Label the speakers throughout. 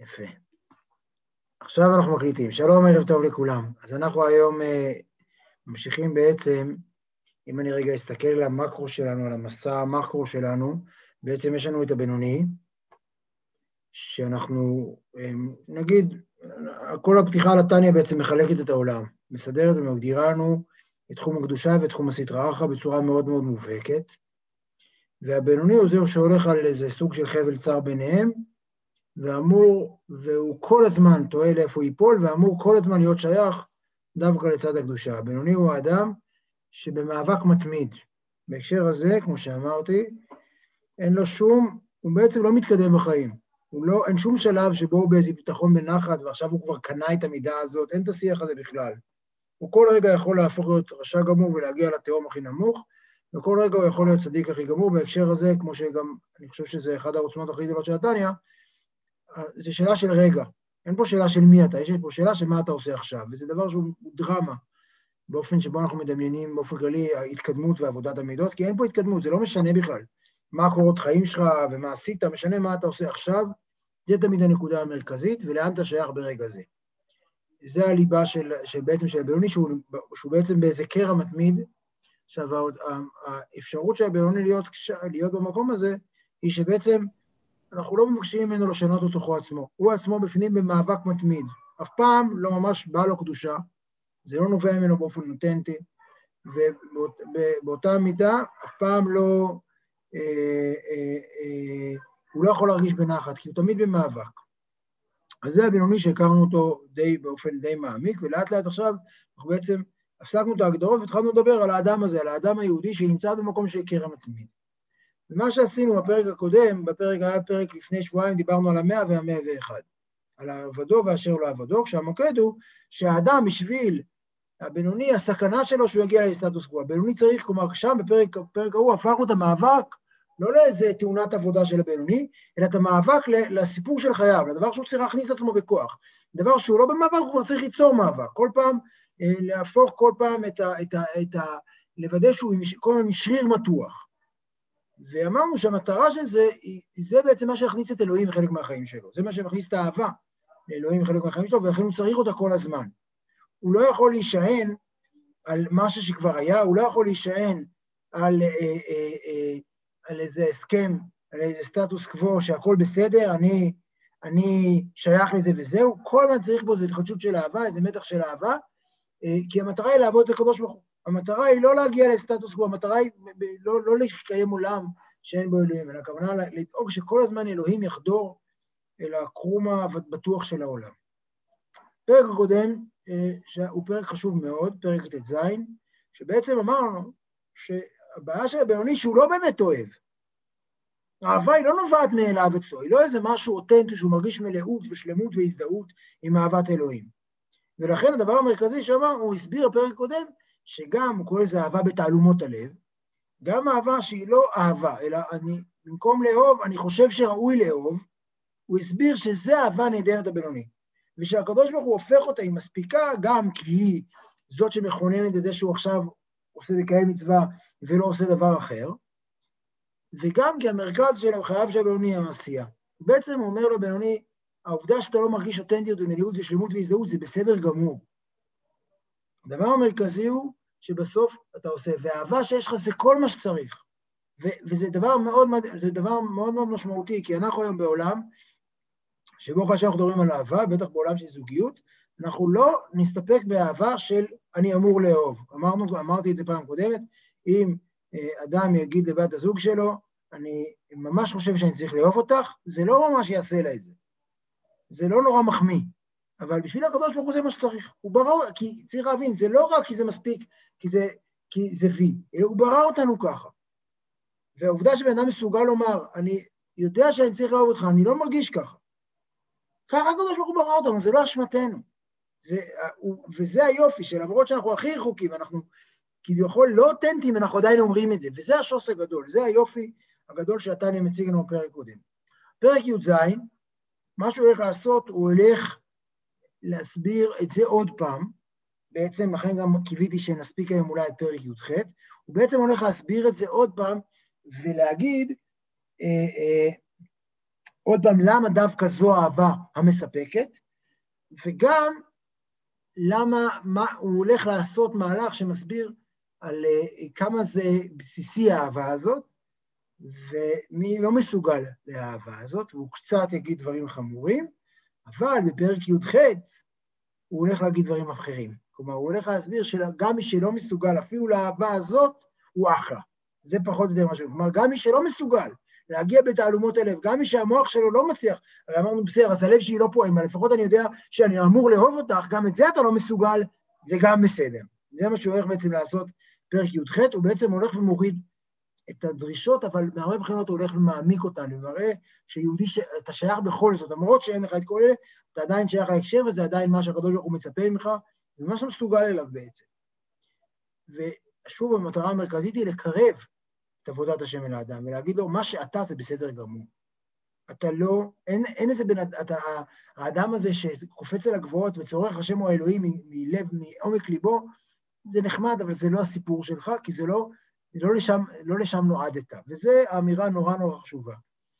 Speaker 1: יפה. עכשיו אנחנו מקליטים. שלום, ערב טוב לכולם. אז אנחנו היום uh, ממשיכים בעצם, אם אני רגע אסתכל על המקרו שלנו, על המסע המקרו שלנו, בעצם יש לנו את הבינוני, שאנחנו, um, נגיד, כל הפתיחה על התניא בעצם מחלקת את העולם, מסדרת ומגדירה לנו את תחום הקדושה ואת תחום הסטרא אחרא בצורה מאוד מאוד מובהקת, והבינוני הוא זהו שהולך על איזה סוג של חבל צר ביניהם, ואמור, והוא כל הזמן טועה לאיפה הוא ייפול, ואמור כל הזמן להיות שייך דווקא לצד הקדושה. הבינוני הוא האדם שבמאבק מתמיד. בהקשר הזה, כמו שאמרתי, אין לו שום, הוא בעצם לא מתקדם בחיים. הוא לא, אין שום שלב שבו הוא באיזה ביטחון בנחת, ועכשיו הוא כבר קנה את המידה הזאת, אין את השיח הזה בכלל. הוא כל רגע יכול להפוך להיות רשע גמור ולהגיע לתהום הכי נמוך, וכל רגע הוא יכול להיות צדיק הכי גמור. בהקשר הזה, כמו שגם, אני חושב שזה אחד העוצמות הכי גדולות של התניא, זה שאלה של רגע. אין פה שאלה של מי אתה, יש פה שאלה של מה אתה עושה עכשיו, וזה דבר שהוא דרמה, באופן שבו אנחנו מדמיינים באופן כללי ההתקדמות ועבודת המידות, כי אין פה התקדמות, זה לא משנה בכלל מה הקורות חיים שלך ומה עשית, משנה מה אתה עושה עכשיו, זה תמיד הנקודה המרכזית, ולאן אתה שייך ברגע זה. זה הליבה של, של בעצם של הבינוני, שהוא, שהוא בעצם באיזה קרע מתמיד. עכשיו, האפשרות של הבינוני להיות, להיות במקום הזה, היא שבעצם אנחנו לא מבקשים ממנו לשנות את תוכו עצמו. הוא עצמו בפנים במאבק מתמיד. אף פעם לא ממש בא לו קדושה, זה לא נובע ממנו באופן אותנטי, ובאותה מידה אף פעם לא, אה, אה, אה, הוא לא יכול להרגיש בנחת, כי הוא תמיד במאבק. אז זה הבינוני שהכרנו אותו די, באופן די מעמיק, ולאט לאט עכשיו אנחנו בעצם הפסקנו את ההגדרות והתחלנו לדבר על האדם הזה, על האדם היהודי שנמצא במקום של קרע מתמיד. ומה שעשינו בפרק הקודם, בפרק היה פרק לפני שבועיים, דיברנו על המאה והמאה ואחד, על העבדו ואשר לא עבדו, כשהמוקד הוא שהאדם בשביל הבינוני, הסכנה שלו שהוא יגיע לסטטוס קוו. הבינוני צריך, כלומר, שם בפרק, ההוא הפכנו את המאבק לא לאיזה תאונת עבודה של הבינוני, אלא את המאבק לסיפור של חייו, לדבר שהוא צריך להכניס עצמו בכוח. דבר שהוא לא במאבק, הוא כבר צריך ליצור מאבק. כל פעם, אה, להפוך כל פעם את ה... את ה, את ה לוודא שהוא כל הזמן שריר מתוח. ואמרנו שהמטרה של זה, זה בעצם מה שיכניס את אלוהים לחלק מהחיים שלו. זה מה שמכניס את האהבה לאלוהים לחלק מהחיים שלו, ולכן הוא צריך אותה כל הזמן. הוא לא יכול להישען על משהו שכבר היה, הוא לא יכול להישען על, אה, אה, אה, על איזה הסכם, על איזה סטטוס קוו שהכל בסדר, אני, אני שייך לזה וזהו, כל הזמן צריך בו איזו התחדשות של אהבה, איזה מתח של אהבה, אה, כי המטרה היא לעבוד את הקדוש ברוך הוא. המטרה היא לא להגיע לסטטוס קוו, המטרה היא לא, לא להתקיים עולם שאין בו אלוהים, אלא הכוונה לדאוג שכל הזמן אלוהים יחדור אל הקרום הבטוח של העולם. פרק הקודם, אה, שהוא פרק חשוב מאוד, פרק ט"ז, שבעצם אמרנו שהבעיה של הבינוני שהוא לא באמת אוהב. האהבה היא לא נובעת מאליו אצלו, היא לא איזה משהו אותנטי שהוא מרגיש מלאות ושלמות והזדהות עם אהבת אלוהים. ולכן הדבר המרכזי שאמר, הוא הסביר בפרק קודם, שגם, הוא קורא לזה אהבה בתעלומות הלב, גם אהבה שהיא לא אהבה, אלא אני, במקום לאהוב, אני חושב שראוי לאהוב, הוא הסביר שזה אהבה נהדרת הבינוני. ושהקדוש ברוך הוא הופך אותה, היא מספיקה גם כי היא זאת שמכוננת את זה שהוא עכשיו עושה מקיים מצווה ולא עושה דבר אחר, וגם כי המרכז של חייו של הבינוני היא המעשייה. בעצם הוא אומר לבינוני, העובדה שאתה לא מרגיש אותנטיות ומלאות ושלמות והזדהות זה בסדר גמור. הדבר המרכזי הוא שבסוף אתה עושה, והאהבה שיש לך זה כל מה שצריך. ו- וזה דבר מאוד, דבר מאוד מאוד משמעותי, כי אנחנו היום בעולם, שבו כאשר אנחנו מדברים על אהבה, בטח בעולם של זוגיות, אנחנו לא נסתפק באהבה של אני אמור לאהוב. אמרנו, אמרתי את זה פעם קודמת, אם אה, אדם יגיד לבת הזוג שלו, אני ממש חושב שאני צריך לאהוב אותך, זה לא ממש יעשה לה את זה. זה לא נורא מחמיא. אבל בשביל הקדוש ברוך הוא זה מה שצריך. הוא ברא, כי צריך להבין, זה לא רק כי זה מספיק, כי זה, כי זה וי, אלא הוא ברא אותנו ככה. והעובדה שבן אדם מסוגל לומר, אני יודע שאני צריך לאהוב אותך, אני לא מרגיש ככה. ככה הקדוש ברוך הוא ברא אותנו, זה לא אשמתנו. זה, וזה היופי, שלמרות שאנחנו הכי רחוקים, אנחנו כביכול לא אותנטיים, אנחנו עדיין אומרים את זה, וזה השוס הגדול, זה היופי הגדול שהתניא מציג לנו בפרק קודם. פרק י"ז, מה שהוא הולך לעשות, הוא הולך להסביר את זה עוד פעם, בעצם, לכן גם קיוויתי שנספיק היום אולי את פרק י"ח, הוא בעצם הולך להסביר את זה עוד פעם ולהגיד, אה, אה, עוד פעם, למה דווקא זו האהבה המספקת, וגם למה, מה, הוא הולך לעשות מהלך שמסביר על uh, כמה זה בסיסי האהבה הזאת, ומי לא מסוגל לאהבה הזאת, והוא קצת יגיד דברים חמורים, אבל בפרק י"ח הוא הולך להגיד דברים אחרים. כלומר, הוא הולך להסביר שגם מי שלא מסוגל אפילו לאהבה הזאת, הוא אחלה. זה פחות או יותר משהו. כלומר, גם מי שלא מסוגל להגיע בתעלומות הלב, גם מי שהמוח שלו לא מצליח, הרי אמרנו, בסדר, אז הלב שלי לא פועם, אבל לפחות אני יודע שאני אמור לאהוב אותך, גם את זה אתה לא מסוגל, זה גם בסדר. זה מה שהוא הולך בעצם לעשות פרק י"ח, הוא בעצם הולך ומוריד את הדרישות, אבל מהרבה בחינות הוא הולך ומעמיק אותן, ומראה שיהודי, ש... אתה שייך בכל זאת, למרות שאין לך את כל אלה, אתה עדיין שייך להקשר, וזה עדיין מה שהקדוש ברוך הוא מצפה ממך, ומה שאתה מסוגל אליו בעצם. ושוב, המטרה המרכזית היא לקרב את עבודת השם אל האדם, ולהגיד לו, מה שאתה זה בסדר גמור. אתה לא, אין, אין איזה בן אדם, האדם הזה שקופץ על הגבוהות וצורך השם הוא האלוהים מלב, מעומק ליבו, זה נחמד, אבל זה לא הסיפור שלך, כי זה לא, לא לשם, לא לשם נועדת. וזו אמירה נורא נורא חשובה.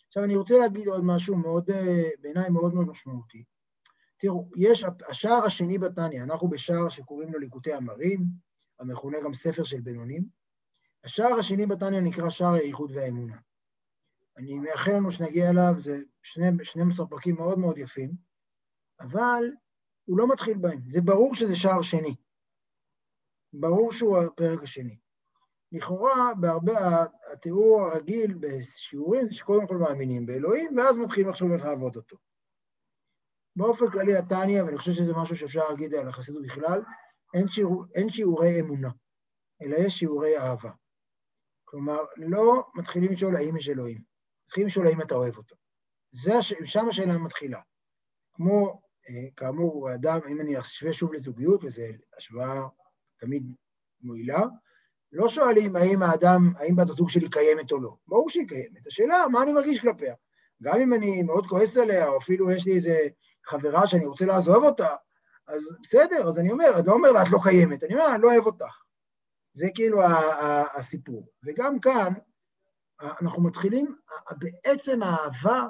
Speaker 1: עכשיו, אני רוצה להגיד עוד משהו מאוד, בעיניי מאוד מאוד משמעותי. תראו, יש, השער השני בתניא, אנחנו בשער שקוראים לו ליקוטי אמרים, המכונה גם ספר של בינונים. השער השני בתניא נקרא שער האיחוד והאמונה. אני מאחל לנו שנגיע אליו, זה שני, 12 פרקים מאוד מאוד יפים, אבל הוא לא מתחיל בהם. זה ברור שזה שער שני. ברור שהוא הפרק השני. לכאורה, בהרבה, התיאור הרגיל בשיעורים שקודם כל מאמינים באלוהים, ואז מתחילים לחשוב איך לעבוד אותו. באופן כללי התניא, ואני חושב שזה משהו שאפשר להגיד על החסידות בכלל, אין, שיעור, אין שיעורי אמונה, אלא יש שיעורי אהבה. כלומר, לא מתחילים לשאול האם יש אלוהים, מתחילים לשאול האם אתה אוהב אותו. זה, הש... שם השאלה מתחילה. כמו, אה, כאמור, אדם, אם אני אשווה שוב לזוגיות, וזו השוואה תמיד מועילה, לא שואלים האם האדם, האם בת הזוג שלי קיימת או לא. ברור שהיא קיימת. השאלה, מה אני מרגיש כלפיה? גם אם אני מאוד כועס עליה, או אפילו יש לי איזה חברה שאני רוצה לעזוב אותה, אז בסדר, אז אני אומר, אני לא אומר לה, את לא קיימת, אני אומר, אני לא אוהב אותך. זה כאילו הסיפור. וגם כאן, אנחנו מתחילים, בעצם האהבה,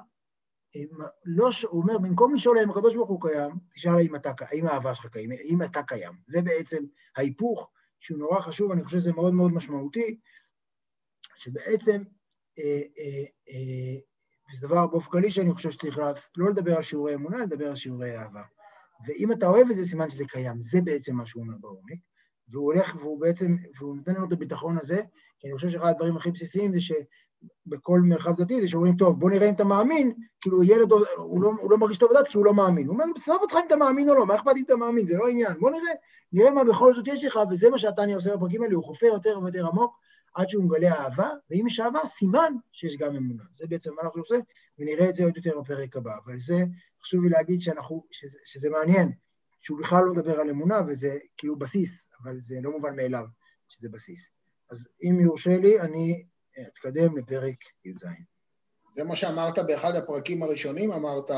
Speaker 1: לא, הוא אומר, במקום לשאול האם הקדוש ברוך הוא קיים, תשאל האם, אתה, האם האהבה שלך קיים, האם אתה קיים. זה בעצם ההיפוך שהוא נורא חשוב, אני חושב שזה מאוד מאוד משמעותי, שבעצם אה, אה, אה, זה דבר באופן כללי שאני חושב שצריך לא לדבר על שיעורי אמונה, לדבר על שיעורי אהבה. ואם אתה אוהב את זה, סימן שזה קיים. זה בעצם מה שהוא אומר בעומק. והוא הולך, והוא בעצם, והוא נותן לנו את הביטחון הזה, כי אני חושב שאחד הדברים הכי בסיסיים זה שבכל מרחב דתי זה שאומרים, טוב, בוא נראה אם אתה מאמין, כאילו ילד, הוא לא, הוא לא מרגיש טוב לדעת כי הוא לא מאמין. הוא אומר, בסוף אותך אם אתה מאמין או לא, מה אכפת אם אתה מאמין, זה לא עניין. בוא נראה, נראה מה בכל זאת יש לך, וזה מה שהתניא עושה בפרקים האלה, הוא חופר יותר ויותר עמוק, עד שהוא מגלה אהבה, ואם יש אהבה, סימן שיש גם אמונה. זה בעצם מה אנחנו עושים, ונראה את זה עוד יותר בפרק הבא. אבל זה, חשוב לי להגיד שאנחנו, שזה, שזה מעניין, שהוא בכלל לא מדבר על אמונה, וזה כאילו בסיס, אבל זה לא מובן מאליו שזה בסיס. אז אם יורשה לי, אני אתקדם לפרק י"ז.
Speaker 2: זה מה שאמרת באחד הפרקים הראשונים, אמרת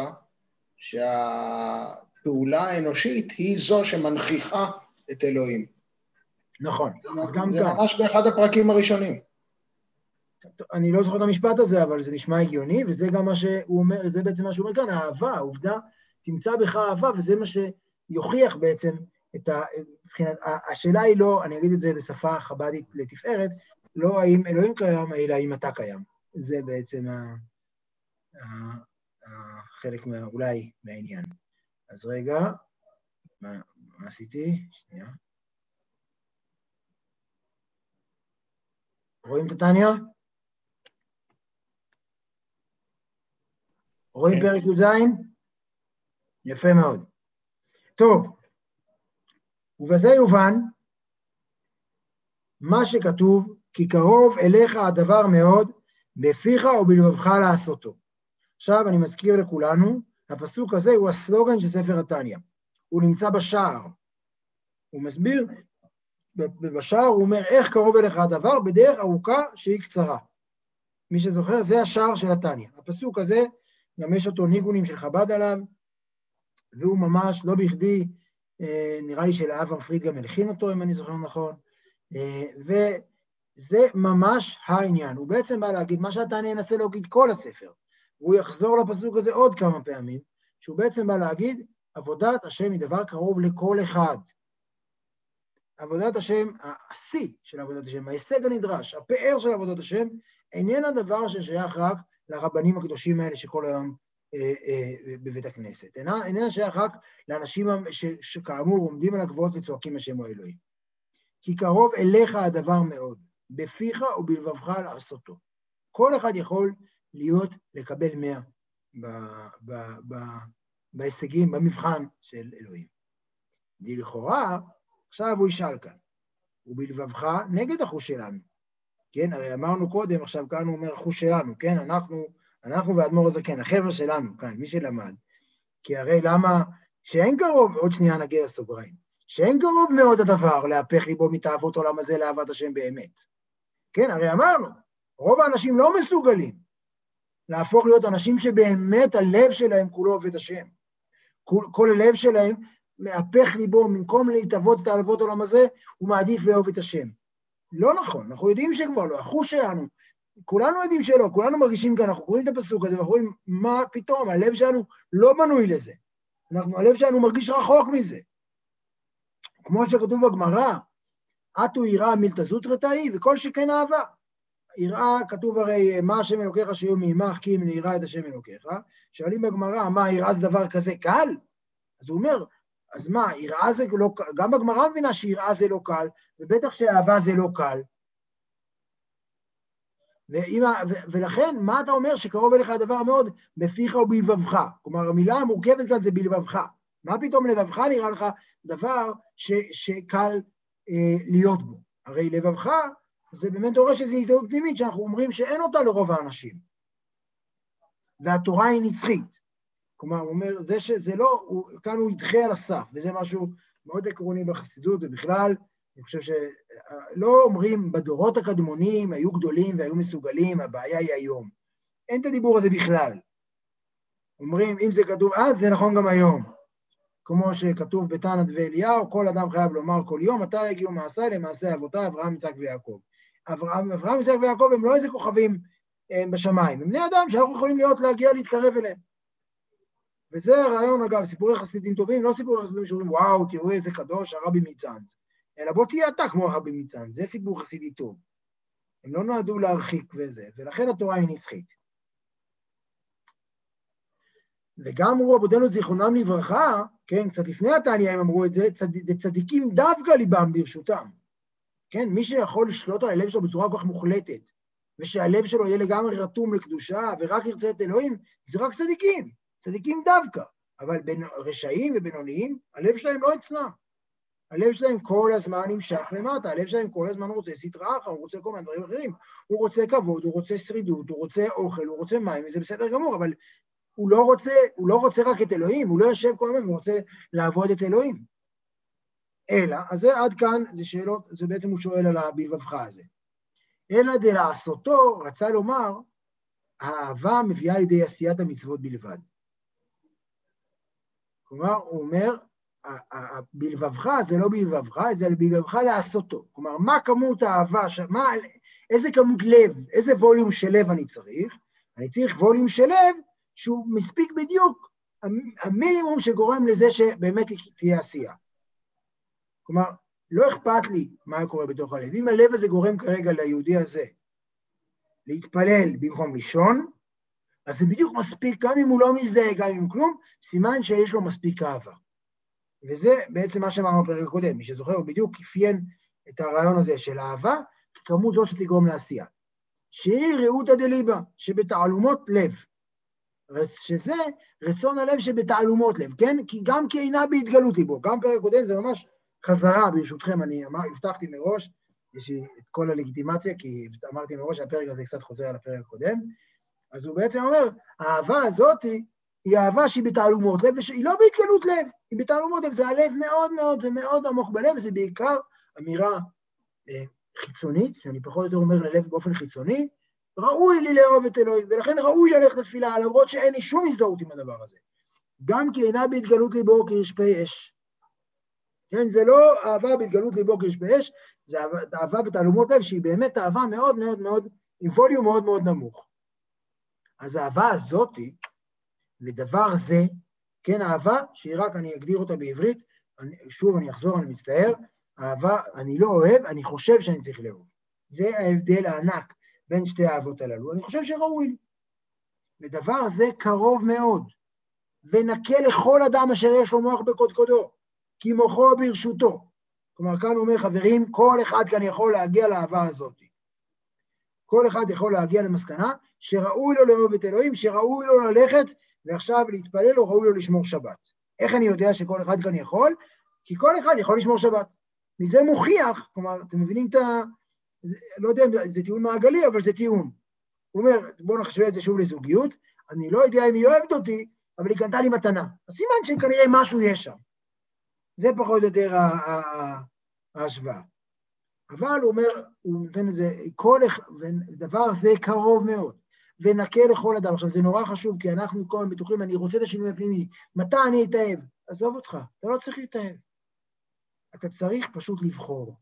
Speaker 2: שהפעולה האנושית היא זו שמנכיחה את אלוהים.
Speaker 1: נכון,
Speaker 2: זה, אז גם זה כאן. זה ממש באחד הפרקים הראשונים.
Speaker 1: אני לא זוכר את המשפט הזה, אבל זה נשמע הגיוני, וזה גם מה שהוא אומר, זה בעצם מה שהוא אומר כאן, האהבה, העובדה, תמצא בך אהבה, וזה מה שיוכיח בעצם את ה... מבחינת, השאלה היא לא, אני אגיד את זה בשפה חב"דית לתפארת, לא האם אלוהים קיים, אלא האם אתה קיים. זה בעצם החלק מה, אולי מהעניין. אז רגע, מה, מה עשיתי? שנייה. רואים את הטניה? רואים כן. פרק י"ז? יפה מאוד. טוב, ובזה יובן מה שכתוב, כי קרוב אליך הדבר מאוד, בפיך ובלבבך לעשותו. עכשיו אני מזכיר לכולנו, הפסוק הזה הוא הסלוגן של ספר התניא. הוא נמצא בשער. הוא מסביר ובשער הוא אומר, איך קרוב אליך הדבר? בדרך ארוכה שהיא קצרה. מי שזוכר, זה השער של התניא. הפסוק הזה, גם יש אותו ניגונים של חב"ד עליו, והוא ממש, לא בכדי, אה, נראה לי שלאב המפריד גם הלחין אותו, אם אני זוכר נכון, אה, וזה ממש העניין. הוא בעצם בא להגיד, מה שהתניא ינסה להגיד כל הספר, והוא יחזור לפסוק הזה עוד כמה פעמים, שהוא בעצם בא להגיד, עבודת השם היא דבר קרוב לכל אחד. עבודת השם, השיא של עבודת השם, ההישג הנדרש, הפאר של עבודת השם, איננה דבר ששייך רק לרבנים הקדושים האלה שכל היום בבית הכנסת. אינה, איננה שייך רק לאנשים ש, שכאמור עומדים על הגבוהות וצועקים השם הוא אלוהים. כי קרוב אליך הדבר מאוד, בפיך ובלבבך לעשותו. כל אחד יכול להיות, לקבל מאה בהישגים, במבחן של אלוהים. לכאורה, עכשיו הוא ישאל כאן, ובלבבך נגד החוש שלנו. כן, הרי אמרנו קודם, עכשיו כאן הוא אומר החוש שלנו, כן, אנחנו, אנחנו ואדמו"ר הזקן, החבר'ה שלנו כאן, מי שלמד. כי הרי למה, שאין קרוב, עוד שנייה נגיע לסוגריים, שאין קרוב מאוד הדבר להפך ליבו מתאוות עולם הזה לאהבת השם באמת. כן, הרי אמרנו, רוב האנשים לא מסוגלים להפוך להיות אנשים שבאמת הלב שלהם כולו עובד השם. כל, כל הלב שלהם מהפך ליבו, במקום להתאבות את אהבות העולם הזה, הוא מעדיף לאהוב את השם. לא נכון, אנחנו יודעים שכבר לא, החוש שלנו, כולנו יודעים שלא, כולנו מרגישים כאן, אנחנו קוראים את הפסוק הזה ואנחנו רואים, מה פתאום, הלב שלנו לא בנוי לזה. אנחנו, הלב שלנו מרגיש רחוק מזה. כמו שכתוב בגמרא, אטו יראה מילתא זוטרתאי וכל שכן אהבה. יראה, כתוב הרי, מה השם אלוקיך שיהיו מעמך כי אם נראה את השם אלוקיך. שואלים בגמרא, מה, יראה זה דבר כזה קל? אז הוא אומר, אז מה, יראה זה לא קל, גם בגמרא מבינה שיראה זה לא קל, ובטח שאהבה זה לא קל. ולכן, מה אתה אומר שקרוב אליך הדבר מאוד בפיך ובלבבך? כלומר, המילה המורכבת כאן זה בלבבך. מה פתאום לבבך נראה לך דבר ש, שקל אה, להיות בו? הרי לבבך זה באמת דורש איזו הזדהות פנימית שאנחנו אומרים שאין אותה לרוב האנשים. והתורה היא נצחית. כלומר, הוא אומר, זה שזה לא, הוא, כאן הוא ידחה על הסף, וזה משהו מאוד עקרוני בחסידות, ובכלל, אני חושב שלא אומרים בדורות הקדמונים היו גדולים והיו מסוגלים, הבעיה היא היום. אין את הדיבור הזה בכלל. אומרים, אם זה כתוב אז, זה נכון גם היום. כמו שכתוב בתנת ואליהו, כל אדם חייב לומר כל יום, מתי יגיעו מעשיי למעשה אבותיי, אברהם, יצחק ויעקב. אברהם, אברהם, יצחק ויעקב הם לא איזה כוכבים הם אה, בשמיים, הם בני אדם שאנחנו יכולים להיות, להגיע, להתקרב אליהם. וזה הרעיון, אגב, סיפורי חסידים טובים, לא סיפורי חסידים שאומרים, וואו, תראו איזה קדוש, הרבי מצאנז. אלא בוא תהיה אתה כמו הרבי מצאנז, זה סיפור חסידי טוב. הם לא נועדו להרחיק וזה, ולכן התורה היא נצחית. וגם אמרו רבותינו זיכרונם לברכה, כן, קצת לפני התניא הם אמרו את זה, צד, צדיקים דווקא ליבם ברשותם. כן, מי שיכול לשלוט על הלב שלו בצורה כל כך מוחלטת, ושהלב שלו יהיה לגמרי רתום לקדושה ורק ירצה את אלוהים, זה רק צדיקים, צדיקים דווקא. אבל בין רשעים ובינוניים, הלב שלהם לא אצלם. הלב שלהם כל הזמן נמשך למטה, הלב שלהם כל הזמן רוצה סטרא אחר, הוא רוצה כל מיני דברים אחרים. הוא רוצה כבוד, הוא רוצה שרידות, הוא רוצה אוכל, הוא רוצה מים, וזה בסדר גמור, אבל הוא לא רוצה, הוא לא רוצה רק את אלוהים, הוא לא יושב כל הזמן, הוא רוצה לעבוד את אלוהים. אלא, אז זה עד כאן, זה שאלות, זה בעצם הוא שואל על הבלבבך הזה. אלא דלעשותו, רצה לומר, האהבה מביאה לידי עשיית המצוות בלבד. כלומר, הוא אומר, בלבבך זה לא בלבבך, זה בלבבך לעשותו. כלומר, מה כמות האהבה, מה, איזה כמות לב, איזה ווליום של לב אני צריך? אני צריך ווליום של לב שהוא מספיק בדיוק המינימום שגורם לזה שבאמת תהיה עשייה. כלומר, לא אכפת לי מה קורה בתוך הלב. אם הלב הזה גורם כרגע ליהודי הזה להתפלל במקום לישון, אז זה בדיוק מספיק, גם אם הוא לא מזדהה, גם אם כלום, סימן שיש לו מספיק אהבה. וזה בעצם מה שאמרנו בפרק הקודם, מי שזוכר, הוא בדיוק אפיין את הרעיון הזה של אהבה, כמות זאת שתגרום לעשייה. שהיא ראותא דליבה, שבתעלומות לב. שזה רצון הלב שבתעלומות לב, כן? כי גם כי אינה בהתגלות ליבו. גם פרק קודם זה ממש חזרה, ברשותכם, אני אמר, הבטחתי מראש, יש לי את כל הלגיטימציה, כי אמרתי מראש שהפרק הזה קצת חוזר על הפרק הקודם, אז הוא בעצם אומר, האהבה הזאת היא אהבה שהיא בתעלומות לב, והיא לא בהתגלות לב, היא בתעלומות לב, זה הלב מאוד מאוד, זה מאוד עמוק בלב, וזה בעיקר אמירה אה, חיצונית, שאני פחות או יותר אומר ללב באופן חיצוני, ראוי לי לאהוב את אלוהים, ולכן ראוי ללכת לתפילה, למרות שאין לי שום הזדהות עם הדבר הזה. גם כי אינה בהתגלות ליבו כרשפי אש. כן, זה לא אהבה בהתגלות ליבו כרשפי אש, זה אהבה בתעלומות לב, שהיא באמת אהבה מאוד מאוד מאוד, עם ווליום מאוד מאוד נמוך. אז האהבה הזאתי, ודבר זה, כן, אהבה, שהיא רק, אני אגדיר אותה בעברית, אני, שוב, אני אחזור, אני מצטער, אהבה, אני לא אוהב, אני חושב שאני צריך לאהוב. זה ההבדל הענק בין שתי האהבות הללו. אני חושב שראוי לי. ודבר זה קרוב מאוד, ונקה לכל אדם אשר יש לו מוח בקודקודו, כי מוחו ברשותו. כלומר, כאן הוא אומר, חברים, כל אחד כאן יכול להגיע לאהבה הזאת. כל אחד יכול להגיע למסקנה שראוי לו לאהוב את אלוהים, שראוי לו ללכת ועכשיו להתפלל או ראוי לו לשמור שבת. איך אני יודע שכל אחד כאן יכול? כי כל אחד יכול לשמור שבת. מזה מוכיח, כלומר, אתם מבינים את ה... זה, לא יודע אם זה טיעון מעגלי, אבל זה טיעון. הוא אומר, בואו נחשב את זה שוב לזוגיות, אני לא יודע אם היא אוהבת אותי, אבל היא קנתה לי מתנה. אז סימן שכנראה משהו יש שם. זה פחות או יותר ההשוואה. אבל הוא אומר, הוא נותן את זה, כל, דבר זה קרוב מאוד, ונקה לכל אדם. עכשיו, זה נורא חשוב, כי אנחנו כל הזמן בטוחים, אני רוצה את השינוי הפנימי. מתי אני אתאהב? עזוב אותך, אתה לא צריך להתאהב. אתה צריך פשוט לבחור.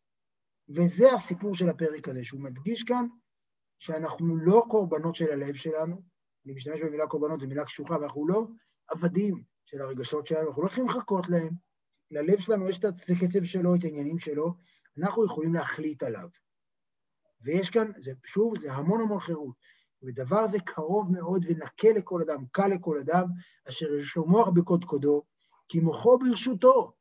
Speaker 1: וזה הסיפור של הפרק הזה, שהוא מדגיש כאן שאנחנו לא קורבנות של הלב שלנו, אני משתמש במילה קורבנות, זו מילה קשוחה, ואנחנו לא עבדים של הרגשות שלנו, אנחנו לא צריכים לחכות להם. ללב שלנו יש את הקצב שלו, את העניינים שלו, אנחנו יכולים להחליט עליו. ויש כאן, זה, שוב, זה המון המון חירות. ודבר זה קרוב מאוד ונקה לכל אדם, קל לכל אדם, אשר יש לו מוח בקודקודו, כי מוחו ברשותו,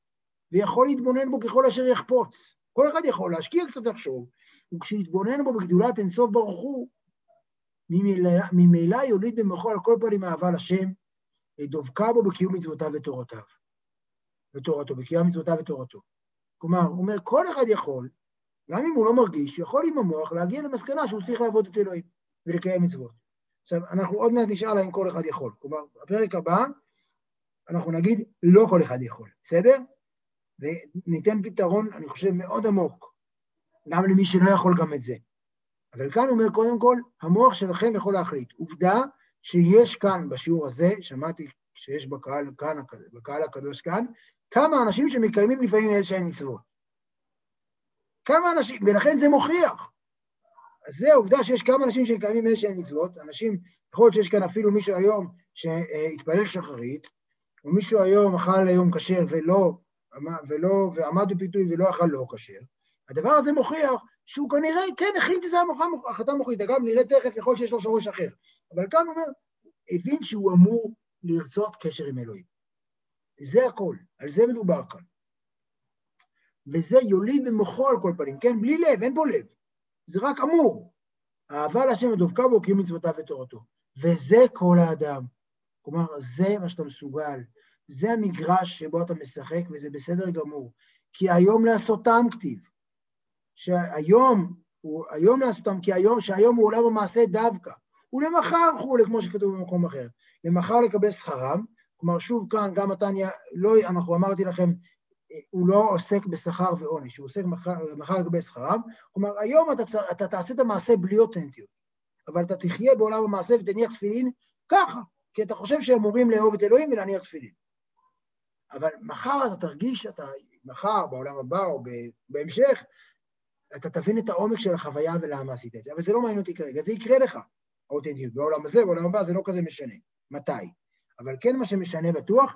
Speaker 1: ויכול להתבונן בו ככל אשר יחפוץ. כל אחד יכול להשקיע קצת לחשוב, וכשיתבונן בו בגדולת אינסוף ברוך הוא, ממילא יוליד במוחו על כל פנים אהבה לשם, דבקה בו בקיום מצוותיו ותורותיו. ותורתו, בקיום מצוותיו ותורתו. כלומר, הוא אומר, כל אחד יכול, גם אם הוא לא מרגיש, יכול עם המוח להגיע למסקנה שהוא צריך לעבוד את אלוהים ולקיים מצוות. עכשיו, אנחנו עוד מעט נשאל האם כל אחד יכול. כלומר, בפרק הבא, אנחנו נגיד, לא כל אחד יכול, בסדר? וניתן פתרון, אני חושב, מאוד עמוק, גם למי שלא יכול גם את זה. אבל כאן אומר, קודם כל, המוח שלכם יכול להחליט. עובדה שיש כאן, בשיעור הזה, שמעתי שיש בקהל, כאן, בקהל הקדוש כאן, כמה אנשים שמקיימים לפעמים איזשהן מצוות. כמה אנשים, ולכן זה מוכיח. אז זה העובדה שיש כמה אנשים שמקיימים איזשהן מצוות, אנשים, יכול להיות שיש כאן אפילו מישהו היום שהתפלל שחרית, או מישהו היום אכל היום כשר ולא, ולא, ועמד בפיתוי ולא אכל לא כשר, הדבר הזה מוכיח שהוא כנראה, כן, החליט שזה החלטה מוחית, אגב, נראה תכף, יכול להיות שיש לו שורש אחר. אבל כאן הוא אומר, הבין שהוא אמור לרצות קשר עם אלוהים. זה הכל, על זה מדובר כאן. וזה יוליד במוחו על כל פנים, כן? בלי לב, אין בו לב. זה רק אמור. אהבה להשם ודבקה בו, קיום מצוותיו ותורתו. וזה כל האדם. כלומר, זה מה שאתה מסוגל. זה המגרש שבו אתה משחק, וזה בסדר גמור. כי היום לעשותם כתיב. שהיום, הוא, היום לעשותם, כי היום, שהיום הוא עולם המעשה דווקא. ולמחר וכולי, כמו שכתוב במקום אחר. למחר לקבל שכרם, כלומר, שוב כאן, גם התניא, לא, אנחנו אמרתי לכם, הוא לא עוסק בשכר ועונש, הוא עוסק מחר, לגבי שכרם, כלומר, היום אתה, אתה תעשה את המעשה בלי אותנטיות, אבל אתה תחיה בעולם המעשה ותניח תפילין ככה, כי אתה חושב שהם אמורים לאהוב את אלוהים ולהניח תפילין. אבל מחר אתה תרגיש, אתה, מחר, בעולם הבא או בהמשך, אתה תבין את העומק של החוויה ולמה עשית את זה, אבל זה לא מעניין אותי כרגע, זה יקרה לך, האותנטיות, בעולם הזה, בעולם הבא, זה לא כזה משנה. מתי? אבל כן מה שמשנה בטוח,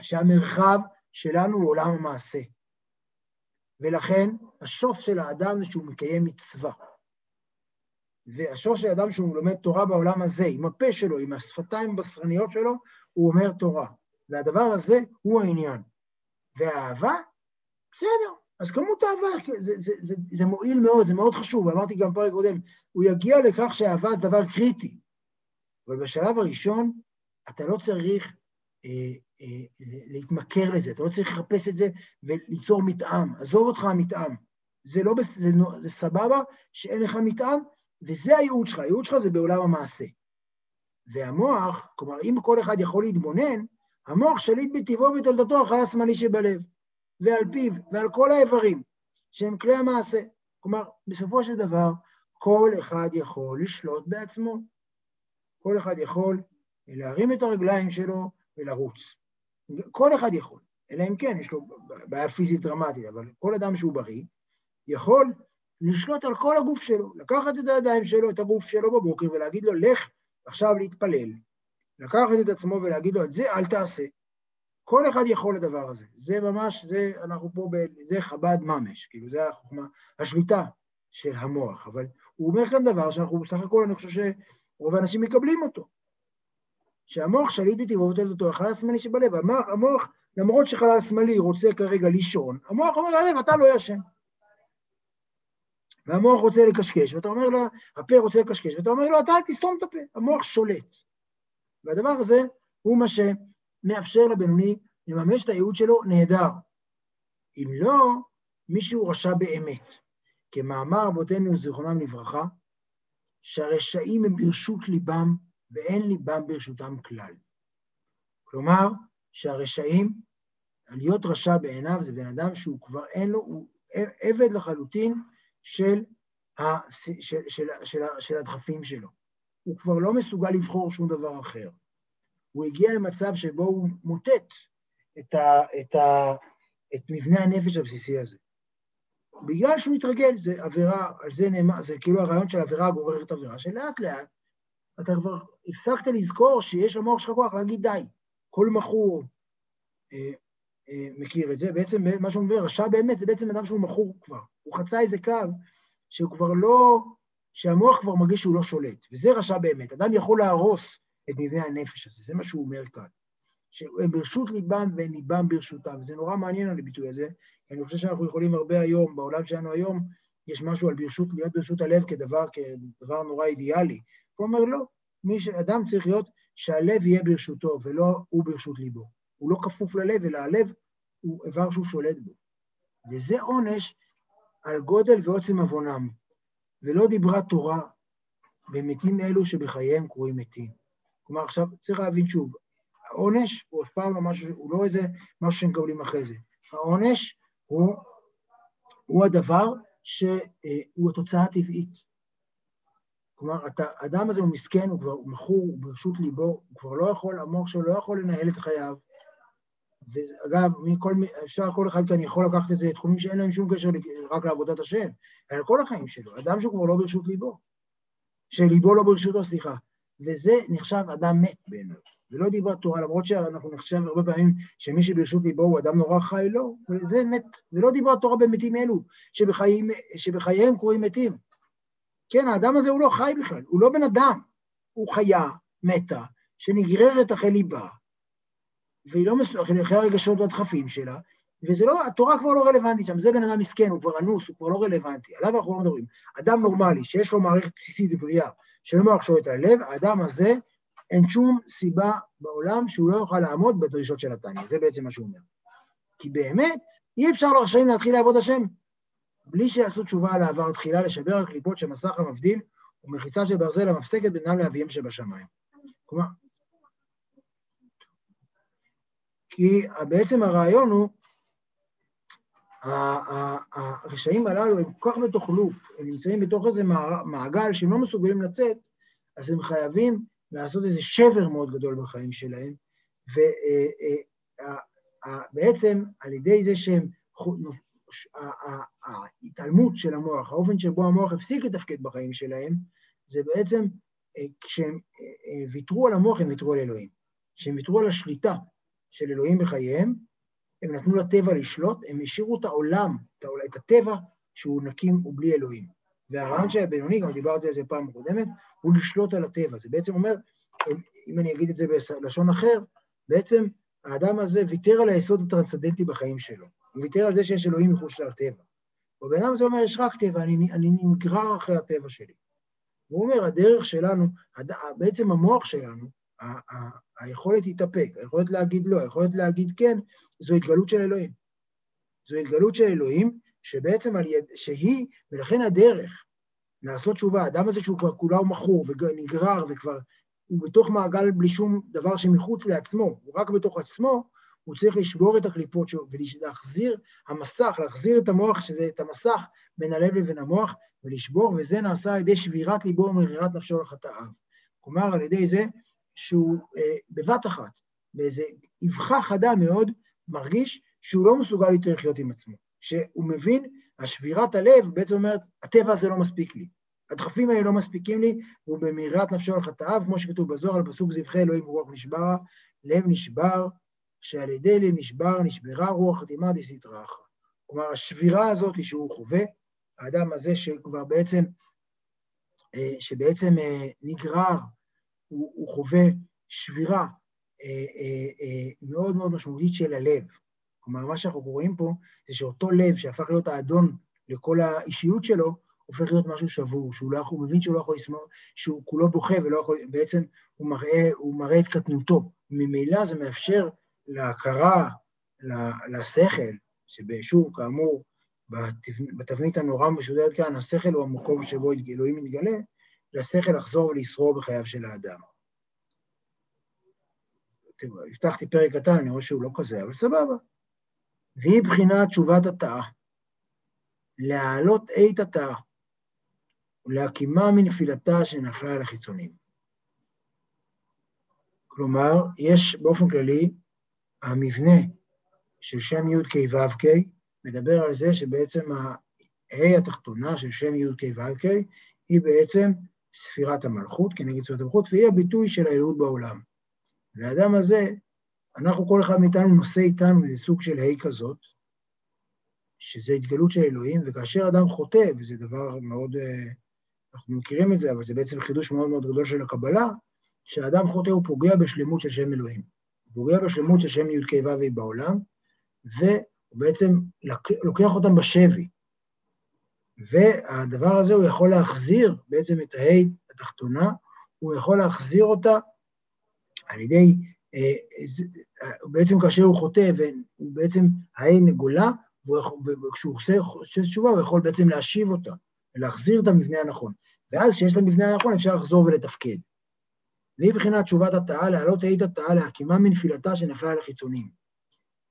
Speaker 1: שהמרחב שלנו הוא עולם המעשה. ולכן השוף של האדם זה שהוא מקיים מצווה. והשוף של האדם שהוא לומד תורה בעולם הזה, עם הפה שלו, עם השפתיים הבשרניות שלו, הוא אומר תורה. והדבר הזה הוא העניין. והאהבה, בסדר, אז כמות אהבה, זה, זה, זה, זה מועיל מאוד, זה מאוד חשוב, אמרתי גם בפרק קודם, הוא יגיע לכך שאהבה זה דבר קריטי. אבל בשלב הראשון, אתה לא צריך אה, להתמכר לזה, אתה לא צריך לחפש את זה וליצור מתאם. עזוב אותך המתאם. זה לא, זה, זה סבבה שאין לך מתאם, וזה הייעוד שלך, הייעוד שלך זה בעולם המעשה. והמוח, כלומר, אם כל אחד יכול להתבונן, המוח שליט בטבעו ותולדתו החל השמאלי שבלב, ועל פיו, ועל כל האיברים, שהם כלי המעשה. כלומר, בסופו של דבר, כל אחד יכול לשלוט בעצמו. כל אחד יכול להרים את הרגליים שלו ולרוץ. כל אחד יכול, אלא אם כן, יש לו בעיה פיזית דרמטית, אבל כל אדם שהוא בריא, יכול לשלוט על כל הגוף שלו, לקחת את הידיים שלו, את הגוף שלו בבוקר ולהגיד לו, לך עכשיו להתפלל, לקחת את עצמו ולהגיד לו, את זה אל תעשה. כל אחד יכול לדבר הזה. זה ממש, זה, אנחנו פה, ב, זה חב"ד ממש, כאילו, זה החוכמה, השליטה של המוח. אבל הוא אומר כאן דבר שאנחנו בסך הכל, אני חושב שרוב האנשים מקבלים אותו. שהמוח שליט בטבעו ותולד אותו, החלל השמאלי שבלב. המוח, המוח, למרות שחלל השמאלי רוצה כרגע לישון, המוח אומר ללב, אתה לא ישן. והמוח רוצה לקשקש, ואתה אומר לו, הפה רוצה לקשקש, ואתה אומר לו, אתה אל תסתום את הפה, המוח שולט. והדבר הזה הוא מה שמאפשר לבינוני לממש את הייעוד שלו נהדר. אם לא, מישהו רשע באמת. כמאמר אבותינו זיכרונם לברכה, שהרשעים הם ברשות ליבם ואין ליבם ברשותם כלל. כלומר, שהרשעים, להיות רשע בעיניו זה בן אדם שהוא כבר אין לו, הוא עבד לחלוטין של, ה, של, של, של, של, של הדחפים שלו. הוא כבר לא מסוגל לבחור שום דבר אחר. הוא הגיע למצב שבו הוא מוטט את, ה, את, ה, את מבנה הנפש הבסיסי הזה. בגלל שהוא התרגל, זה עבירה, על זה נאמר, זה כאילו הרעיון של עבירה גוררת עבירה, שלאט לאט אתה כבר הפסקת לזכור שיש למוח שלך כוח להגיד די. כל מכור אה, אה, מכיר את זה, בעצם מה שהוא מדבר, רשע באמת, זה בעצם אדם שהוא מכור כבר. הוא חצה איזה קו שהוא כבר לא, שהמוח כבר מרגיש שהוא לא שולט, וזה רשע באמת. אדם יכול להרוס את מבנה הנפש הזה, זה מה שהוא אומר כאן. שהם ברשות ליבם ואין ליבם ברשותם. זה נורא מעניין על הביטוי הזה, כי אני חושב שאנחנו יכולים הרבה היום, בעולם שלנו היום, יש משהו על ברשות, להיות ברשות הלב כדבר, כדבר נורא אידיאלי. אומר לא, מי שאדם צריך להיות שהלב יהיה ברשותו ולא הוא ברשות ליבו. הוא לא כפוף ללב, אלא הלב הוא איבר שהוא שולט בו. וזה עונש על גודל ועוצם עוונם. ולא דיברה תורה במתים אלו שבחייהם קרויים מתים. כלומר, עכשיו צריך להבין שוב, העונש הוא אף פעם לא משהו, הוא לא איזה משהו שמקבלים אחרי זה. העונש הוא, הוא הדבר שהוא התוצאה הטבעית. כלומר, האדם הזה הוא מסכן, הוא כבר מכור, הוא ברשות ליבו, הוא כבר לא יכול, המוח שלו לא יכול לנהל את חייו. ואגב, מכל, אפשר, כל אחד כאן יכול לקחת את זה לתחומים שאין להם שום קשר רק לעבודת השם, אלא כל החיים שלו, אדם שהוא כבר לא ברשות ליבו, שליבו לא ברשותו, סליחה. וזה נחשב אדם מת בעיניו, ולא דיבר תורה, למרות שאנחנו נחשב הרבה פעמים שמי שברשות ליבו הוא אדם נורא חי, לא, וזה מת, ולא דיבר תורה במתים אלו, שבחיים, שבחייהם קרויים מתים. כן, האדם הזה הוא לא חי בכלל, הוא לא בן אדם, הוא חיה, מתה, שנגררת אחרי ליבה, והיא לא מסוגלת, אחרי הרגשות והדחפים שלה, וזה לא, התורה כבר לא רלוונטית שם, זה בן אדם מסכן, הוא כבר אנוס, הוא כבר לא רלוונטי. עליו אנחנו לא מדברים. אדם נורמלי, שיש לו מערכת בסיסית ובריאה, שלא שולט על הלב, האדם הזה, אין שום סיבה בעולם שהוא לא יוכל לעמוד בדרישות של התניא. זה בעצם מה שהוא אומר. כי באמת, אי אפשר לרשעים להתחיל לעבוד השם. בלי שיעשו תשובה על העבר, תחילה לשבר הקליפות של מסך המבדיל ומחיצה של ברזל המפסקת בינם לאביהם שבשמיים. כלומר, כי בעצם הרעיון הוא, הרשעים הללו הם כל כך בתוך לופ, הם נמצאים בתוך איזה מעגל שהם לא מסוגלים לצאת, אז הם חייבים לעשות איזה שבר מאוד גדול בחיים שלהם, ובעצם על ידי זה שהם ההתעלמות של המוח, האופן שבו המוח הפסיק לתפקד בחיים שלהם, זה בעצם אה, כשהם אה, אה, ויתרו על המוח, הם ויתרו על אלוהים. כשהם ויתרו על השליטה של אלוהים בחייהם, הם נתנו לטבע לשלוט, הם השאירו את העולם, את הטבע שהוא נקים ובלי אלוהים. והרעיון של הבינוני, גם דיברתי על זה פעם קודמת, הוא לשלוט על הטבע. זה בעצם אומר, אם אני אגיד את זה בלשון אחר, בעצם האדם הזה ויתר על היסוד הטרנסדנטי בחיים שלו. הוא ויתר על זה שיש אלוהים מחוץ לטבע. ובן אדם הזה אומר, אני, אני נגרר אחרי הטבע שלי. הוא אומר, הדרך שלנו, בעצם המוח שלנו, ה- ה- היכולת להתאפק, היכולת להגיד לא, היכולת להגיד כן, זו התגלות של אלוהים. זו התגלות של אלוהים, שבעצם על יד, שהיא, ולכן הדרך לעשות תשובה, האדם הזה שהוא כבר כולו מכור ונגרר וכבר, הוא בתוך מעגל בלי שום דבר שמחוץ לעצמו, הוא רק בתוך עצמו, הוא צריך לשבור את הקליפות שלו ולהחזיר המסך, להחזיר את המוח, שזה את המסך בין הלב לבין המוח, ולשבור, וזה נעשה על ידי שבירת ליבו ומרירת נפשו לחטאיו. כלומר, על ידי זה שהוא אה, בבת אחת, באיזו אבחה חדה מאוד, מרגיש שהוא לא מסוגל יותר לחיות עם עצמו. שהוא מבין, השבירת הלב בעצם אומרת, הטבע הזה לא מספיק לי. הדחפים האלה לא מספיקים לי, והוא במירת נפשו על חטאיו, כמו שכתוב בזוהר על פסוק זבחי אלוהים רוח נשברה, לב נשבר, שעל ידי לב נשבר, נשברה רוח חתימה דסתרא אחרא. כלומר, השבירה הזאת שהוא חווה, האדם הזה שכבר בעצם, אה, שבעצם אה, נגרר, הוא, הוא חווה שבירה אה, מאוד מאוד משמעותית של הלב. כלומר, מה שאנחנו רואים פה זה שאותו לב שהפך להיות האדון לכל האישיות שלו, הופך להיות משהו שבור, שהוא לא יכול, הוא מבין שהוא לא יכול לשמור, שהוא כולו בוכה ולא יכול, בעצם הוא מראה, הוא מראה את קטנותו. ממילא זה מאפשר להכרה, לשכל, ששוב, כאמור, בתבנית הנורא משודרת כאן, השכל הוא המקום שבו אלוהים מתגלה, לשכל לחזור ולשרור בחייו של האדם. הבטחתי פרק קטן, אני רואה שהוא לא כזה, אבל סבבה. והיא בחינת תשובת התאה. להעלות עת התאה, ולהקימה מנפילתה שנפלה על החיצונים. כלומר, יש באופן כללי, המבנה של שם י"ק ו"ק מדבר על זה שבעצם ה-ה' התחתונה של שם י"ק ו"ק היא בעצם ספירת המלכות, כנגד ספירת המלכות, והיא הביטוי של האלוהות בעולם. והאדם הזה, אנחנו, כל אחד מאיתנו נושא איתנו איזה סוג של ה' כזאת, שזה התגלות של אלוהים, וכאשר אדם חוטא, וזה דבר מאוד, אה, אנחנו מכירים את זה, אבל זה בעצם חידוש מאוד מאוד גדול של הקבלה, כשאדם חוטא הוא פוגע בשלמות של שם אלוהים. הוא פוגע בשלמות של שם י"ק ו"ו בעולם, והוא בעצם לוקח אותם בשבי. והדבר הזה הוא יכול להחזיר בעצם את הה' התחתונה, הוא יכול להחזיר אותה על ידי, אה, בעצם כאשר הוא חוטא, ובעצם הה' נגולה, וכשהוא עושה תשובה הוא יכול בעצם להשיב אותה, ולהחזיר את המבנה הנכון. ואז כשיש את המבנה הנכון אפשר לחזור ולתפקד. והיא בחינת תשובת התאה, להעלות העית התאה, להקימה מנפילתה שנפלה על החיצונים,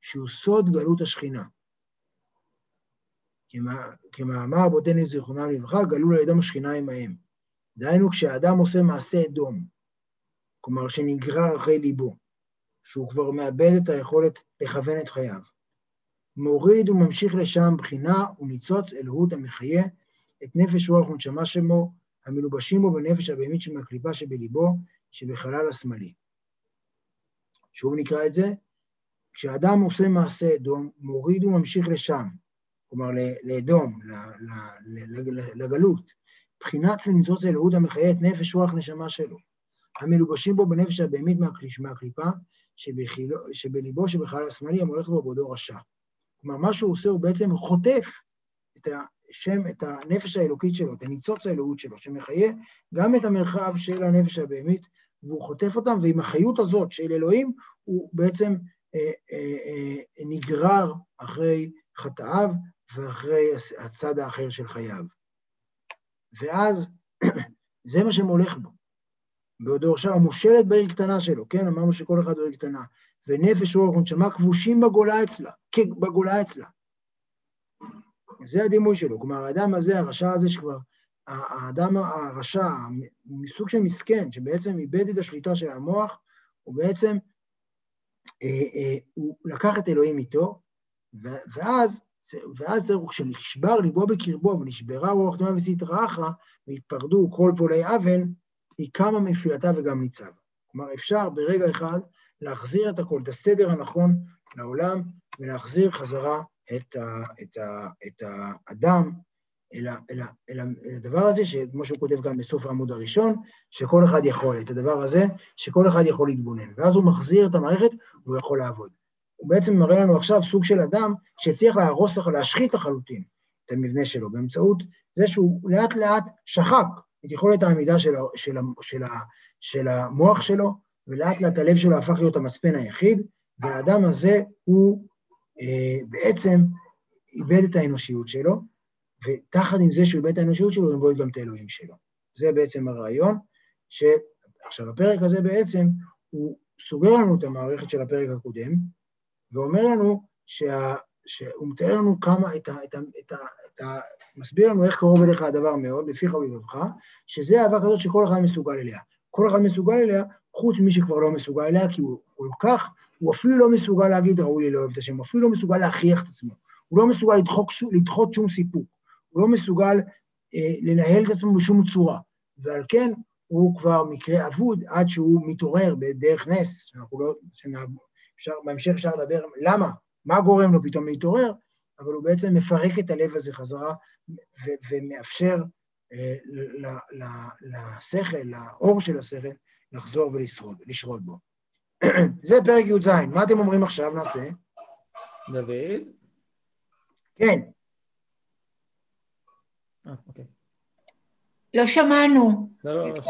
Speaker 1: שהוא סוד גלות השכינה. כמאמר רבותינו זיכרונם לברכה, גלו לידם השכינה עמהם. דהיינו, כשהאדם עושה מעשה אדום, כלומר שנגרר אחרי ליבו, שהוא כבר מאבד את היכולת לכוון את חייו. מוריד וממשיך לשם בחינה וניצוץ אלוהות המחיה את נפש רוח ונשמה שמו, המלובשים בו בנפש הבהמית שמהקליפה שבליבו, שבחלל השמאלי. שוב נקרא את זה, כשאדם עושה מעשה אדום, מוריד וממשיך לשם, כלומר לאדום, לגלות, בחינת וניצוץ אלוהות המחיה את נפש רוח נשמה שלו. המלובשים בו בנפש הבהמית מהקליפה, שבליבו שבחלל השמאלי המולך בו בעודו רשע. כלומר, מה שהוא עושה הוא בעצם חוטף את השם, את הנפש האלוקית שלו, את הניצוץ האלוהות שלו, שמחיה גם את המרחב של הנפש הבהמית, והוא חוטף אותם, ועם החיות הזאת של אלוהים, הוא בעצם אה, אה, אה, נגרר אחרי חטאיו ואחרי הצד האחר של חייו. ואז זה מה שמולך בו. בעודו עכשיו המושלת בעיר קטנה שלו, כן? אמרנו שכל אחד הוא עיר קטנה. ונפש רוח ונשמה כבושים בגולה אצלה, בגולה אצלה. זה הדימוי שלו. כלומר, האדם הזה, הרשע הזה שכבר, האדם הרשע, מסוג של מסכן, שבעצם איבד את השליטה של המוח, הוא בעצם, אה, אה, הוא לקח את אלוהים איתו, ואז, ואז זהו, כשנשבר ליבו בקרבו ונשברה רוח וסטרא אחרא, והתפרדו כל פועלי אבן, היא קמה מפילתה וגם ניצב. כלומר, אפשר ברגע אחד להחזיר את הכל, את הסדר הנכון לעולם, ולהחזיר חזרה את, ה, את, ה, את האדם אל, אל, אל, אל הדבר הזה, שכמו שהוא כותב גם בסוף העמוד הראשון, שכל אחד יכול, את הדבר הזה, שכל אחד יכול להתבונן. ואז הוא מחזיר את המערכת והוא יכול לעבוד. הוא בעצם מראה לנו עכשיו סוג של אדם שהצליח להרוס, להשחית לחלוטין את המבנה שלו, באמצעות זה שהוא לאט לאט שחק את יכולת העמידה של, של, של, של המוח שלו, ולאט לאט הלב שלו הפך להיות המצפן היחיד, והאדם הזה הוא בעצם איבד את האנושיות שלו, ותחת עם זה שהוא איבד את האנושיות שלו, הוא איבד גם את האלוהים שלו. זה בעצם הרעיון, ש... עכשיו, הפרק הזה בעצם, הוא סוגר לנו את המערכת של הפרק הקודם, ואומר לנו שה... שהוא מתאר לנו כמה, את ה, את ה, את ה, את ה, מסביר לנו איך קרוב אליך הדבר מאוד, לפיך ולבבך, שזה אהבה כזאת שכל אחד מסוגל אליה. כל אחד מסוגל אליה, חוץ ממי שכבר לא מסוגל אליה, כי הוא כל כך, הוא אפילו לא מסוגל להגיד ראוי לי לאהוב את השם, הוא אפילו לא מסוגל להכריח את עצמו, הוא לא מסוגל לדחות, לדחות שום סיפוק, הוא לא מסוגל אה, לנהל את עצמו בשום צורה, ועל כן הוא כבר מקרה אבוד עד שהוא מתעורר בדרך נס, שאנחנו לא, אפשר, בהמשך אפשר לדבר למה, מה גורם לו פתאום להתעורר, אבל הוא בעצם מפרק את הלב הזה חזרה ו- ומאפשר אה, לשכל, לאור של השכל, לחזור ולשרוד, לשרוד בו. זה פרק י"ז, מה אתם אומרים עכשיו נעשה?
Speaker 3: דוד?
Speaker 1: כן.
Speaker 3: אה, אוקיי.
Speaker 4: לא שמענו.
Speaker 3: לא, לא, לא אותך.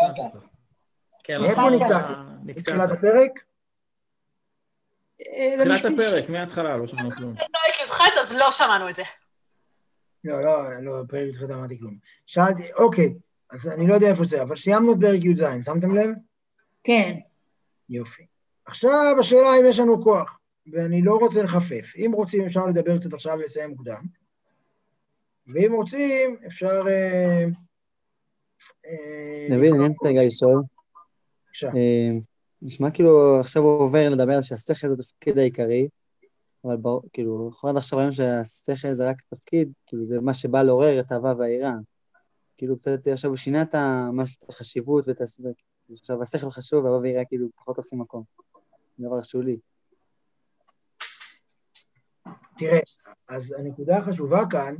Speaker 3: כן, לא
Speaker 1: איפה
Speaker 3: שמעתי.
Speaker 1: נקטעתי?
Speaker 3: נקטעת.
Speaker 1: מתחילת הפרק?
Speaker 4: אה,
Speaker 3: תחילת הפרק, מההתחלה, לא שמענו כלום.
Speaker 5: פרק י"ח, אז לא שמענו את זה.
Speaker 1: לא, לא, לא, פרק י"ח אמרתי כלום. שאלתי, אוקיי, אז אני לא יודע איפה זה, אבל סיימנו את פרק י"ז, שמתם לב?
Speaker 4: כן.
Speaker 1: יופי. עכשיו השאלה אם יש לנו כוח, ואני לא רוצה לחפף. אם רוצים אפשר לדבר קצת עכשיו ולסיים מוקדם, ואם רוצים אפשר... אה, אה,
Speaker 6: דוד, אני רוצה רגע לשאול.
Speaker 1: בבקשה.
Speaker 6: אה, נשמע כאילו עכשיו הוא עובר לדבר על שהשכל זה התפקיד העיקרי, אבל ברור, כאילו, אנחנו עד עכשיו ראינו שהשכל זה רק תפקיד, כאילו זה מה שבא לעורר את האהבה והיראה. כאילו קצת עכשיו הוא שינה את החשיבות ואת הסדר. עכשיו השכל חשוב והאהבה והיראה כאילו פחות תופסים מקום. דבר שולי.
Speaker 1: תראה, אז הנקודה החשובה כאן,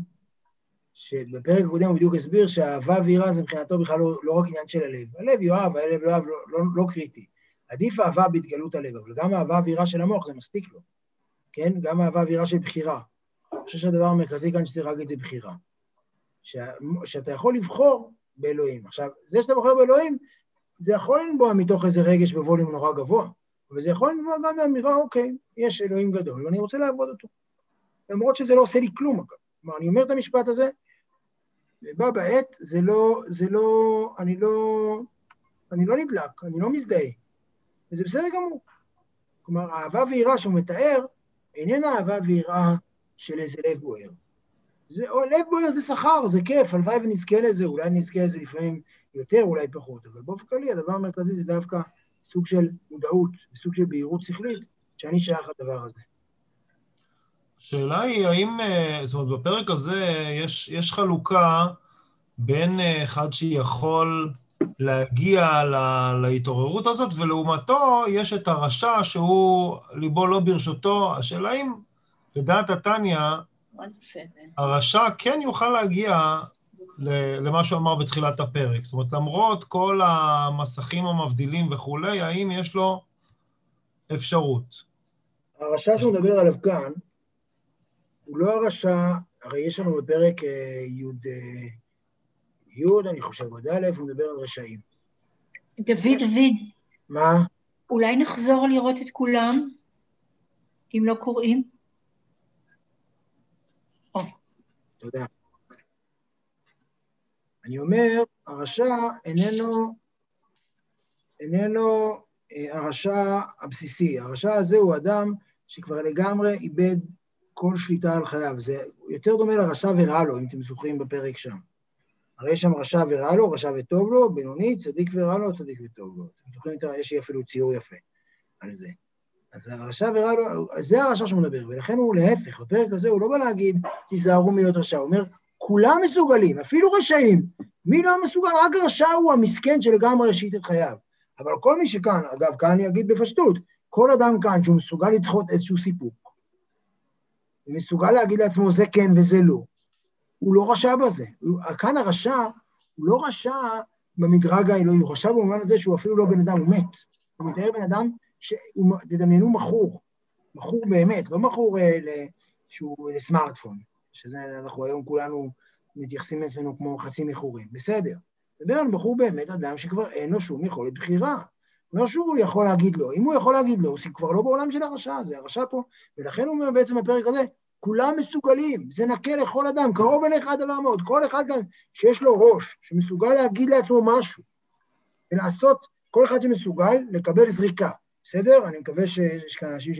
Speaker 1: שבפרק הקודם הוא בדיוק הסביר שאהבה ויראה זה מבחינתו בכלל לא, לא רק עניין של הלב. הלב יאהב, הלב יאהב, לא, לא, לא קריטי. עדיף אהבה בהתגלות הלב, אבל גם אהבה ויראה של המוח זה מספיק לו. כן? גם אהבה ויראה של בחירה. אני חושב שהדבר המרכזי כאן שצריך להגיד זה בחירה. שה, שאתה יכול לבחור באלוהים. עכשיו, זה שאתה בוחר באלוהים, זה יכול לנבוע מתוך איזה רגש בווליום נורא גבוה, אבל זה יכול לנבוע גם מאמירה, אוקיי, יש אלוהים גדול ואני רוצה לעבוד אותו. למרות שזה לא עושה לי כלום, אגב. כלומר, אני אומר את המשפט הזה, ובה בעת, זה לא, זה לא, אני לא, אני לא נדלק, אני לא מזדהה, וזה בסדר גמור. כלומר, אהבה ויראה שהוא מתאר, איננה אהבה ויראה של איזה לב בוער. זה, או לב בוער זה שכר, זה כיף, הלוואי ונזכה לזה, אולי נזכה לזה לפעמים יותר, אולי פחות, אבל באופן כללי הדבר המרכזי זה דווקא סוג של מודעות, סוג של בהירות שכלית, שאני שייך לדבר הזה.
Speaker 7: השאלה היא, האם, אה, זאת אומרת, בפרק הזה יש, יש חלוקה בין אה, אחד שיכול להגיע ל- להתעוררות הזאת, ולעומתו יש את הרשע שהוא ליבו לא ברשותו. השאלה אם, לדעת התניא. הרשע כן יוכל להגיע למה שהוא אמר בתחילת הפרק. זאת אומרת, למרות כל המסכים המבדילים וכולי, האם יש לו אפשרות?
Speaker 1: הרשע שהוא מדבר עליו כאן, הוא לא הרשע, הרי יש לנו בפרק אה, י' אה, י', אני חושב, עוד א', הוא מדבר על רשעים.
Speaker 4: דוד, דוד,
Speaker 1: מה?
Speaker 4: אולי נחזור לראות את כולם, אם לא קוראים? או,
Speaker 1: תודה. אני אומר, הרשע איננו, איננו אה, הרשע הבסיסי. הרשע הזה הוא אדם שכבר לגמרי איבד כל שליטה על חייו. זה יותר דומה לרשע ורע לו, אם אתם זוכרים בפרק שם. הרי יש שם רשע ורע לו, רשע וטוב לו, בינוני, צדיק ורע לו, צדיק וטוב לו. אתם זוכרים, את ה- יש לי אפילו ציור יפה על זה. אז הרשע ורע לו, זה הרשע שהוא מדבר, ולכן הוא להפך, בפרק הזה הוא לא בא להגיד, תיזהרו מלהיות רשע, הוא אומר, כולם מסוגלים, אפילו רשעים. מי לא מסוגל? רק רשע הוא המסכן שלגמרי השית את חייו. אבל כל מי שכאן, אגב, כאן אני אגיד בפשטות, כל אדם כאן שהוא מסוגל לדחות איזשהו סיפוק, ומסוגל להגיד לעצמו זה כן וזה לא, הוא לא רשע בזה. הוא, כאן הרשע הוא לא רשע במדרג האלוהי, הוא רשע במובן הזה שהוא אפילו לא בן אדם, הוא מת. הוא מתאר בן אדם שהוא, תדמיינו מכור, מכור באמת, לא מכור אה, שהוא לסמארטפון, שזה אנחנו היום כולנו מתייחסים לעצמנו כמו חצי מכורים, בסדר. מדבר על בחור באמת, אדם שכבר אין לו שום יכולת בחירה. לא שהוא יכול להגיד לא, אם הוא יכול להגיד לא, הוא כבר לא בעולם של הרשע, זה הרשע פה, ולכן הוא אומר בעצם בפרק הזה, כולם מסוגלים, זה נקה לכל אדם, קרוב אליך הדבר מאוד, כל אחד כאן שיש לו ראש, שמסוגל להגיד לעצמו משהו, ולעשות, כל אחד שמסוגל לקבל זריקה, בסדר? אני מקווה שיש כאן אנשים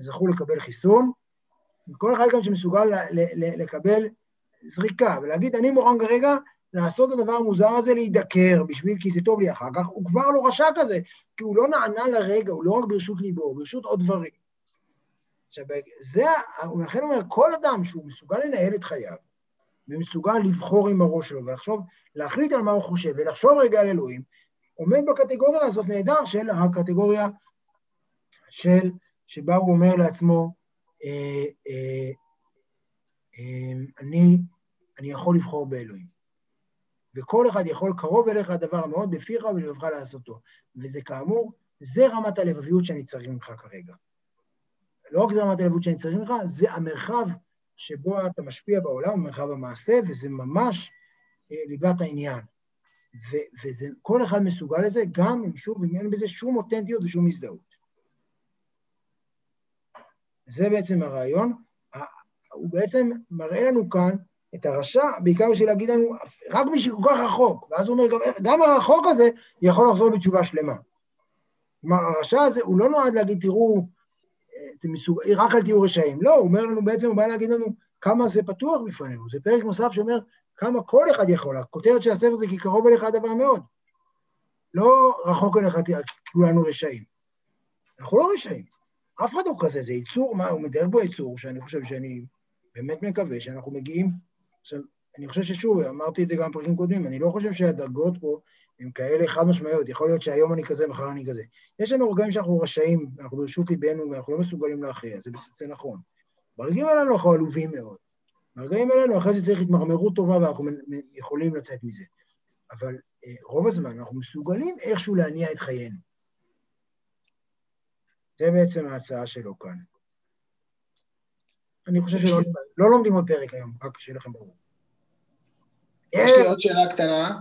Speaker 1: שזכו לקבל חיסון, וכל אחד גם שמסוגל לקבל זריקה, ולהגיד, אני מוכן כרגע לעשות את הדבר המוזר הזה, להידקר בשביל, כי זה טוב לי אחר כך, הוא כבר לא רשע כזה, כי הוא לא נענה לרגע, הוא לא רק ברשות ליבו, הוא ברשות עוד דברים. עכשיו, זה, הוא אומר, כל אדם שהוא מסוגל לנהל את חייו, ומסוגל לבחור עם הראש שלו ולחשוב, להחליט על מה הוא חושב ולחשוב רגע על אלוהים, עומד בקטגוריה הזאת נהדר של הקטגוריה של, שבה הוא אומר לעצמו, אני, אני יכול לבחור באלוהים. וכל אחד יכול, קרוב אליך הדבר המאוד בפיך ולבבך לעשותו. וזה כאמור, זה רמת הלבביות שאני צריך ממך כרגע. לא רק זה רמת הלבבות שאני צריך ממך, זה המרחב שבו אתה משפיע בעולם, מרחב המעשה, וזה ממש אה, ליבת העניין. וכל אחד מסוגל לזה, גם אם שוב, אם אין בזה שום אותנטיות ושום הזדהות. זה בעצם הרעיון. הוא בעצם מראה לנו כאן את הרשע, בעיקר בשביל להגיד לנו, רק בשביל כל כך רחוק. ואז הוא אומר, גם, גם הרחוק הזה יכול לחזור בתשובה שלמה. כלומר, הרשע הזה, הוא לא נועד להגיד, תראו, מסוג... רק אל תהיו רשעים. לא, הוא אומר לנו בעצם, הוא בא להגיד לנו כמה זה פתוח בפנינו. זה פרק נוסף שאומר כמה כל אחד יכול. הכותרת של הספר זה כי קרוב אליך הדבר מאוד. לא רחוק אליך כי כולנו רשעים. אנחנו לא רשעים. אף אחד לא כזה, זה יצור, מה, הוא מתאר בו יצור, שאני חושב שאני באמת מקווה שאנחנו מגיעים... עכשיו, אני חושב ששוב, אמרתי את זה גם בפרקים קודמים, אני לא חושב שהדרגות פה הן כאלה חד משמעיות, יכול להיות שהיום אני כזה, מחר אני כזה. יש לנו רגעים שאנחנו רשאים, אנחנו ברשות ליבנו ואנחנו לא מסוגלים להכריע, זה, זה נכון. ברגעים האלו אנחנו עלובים מאוד. ברגעים האלו אחרי זה צריך התמרמרות טובה ואנחנו יכולים לצאת מזה. אבל אה, רוב הזמן אנחנו מסוגלים איכשהו להניע את חיינו. זה בעצם ההצעה שלו כאן. אני חושב שלא לא לומדים עוד פרק היום, רק שיהיה לכם ברור.
Speaker 2: יש לי עוד שאלה קטנה.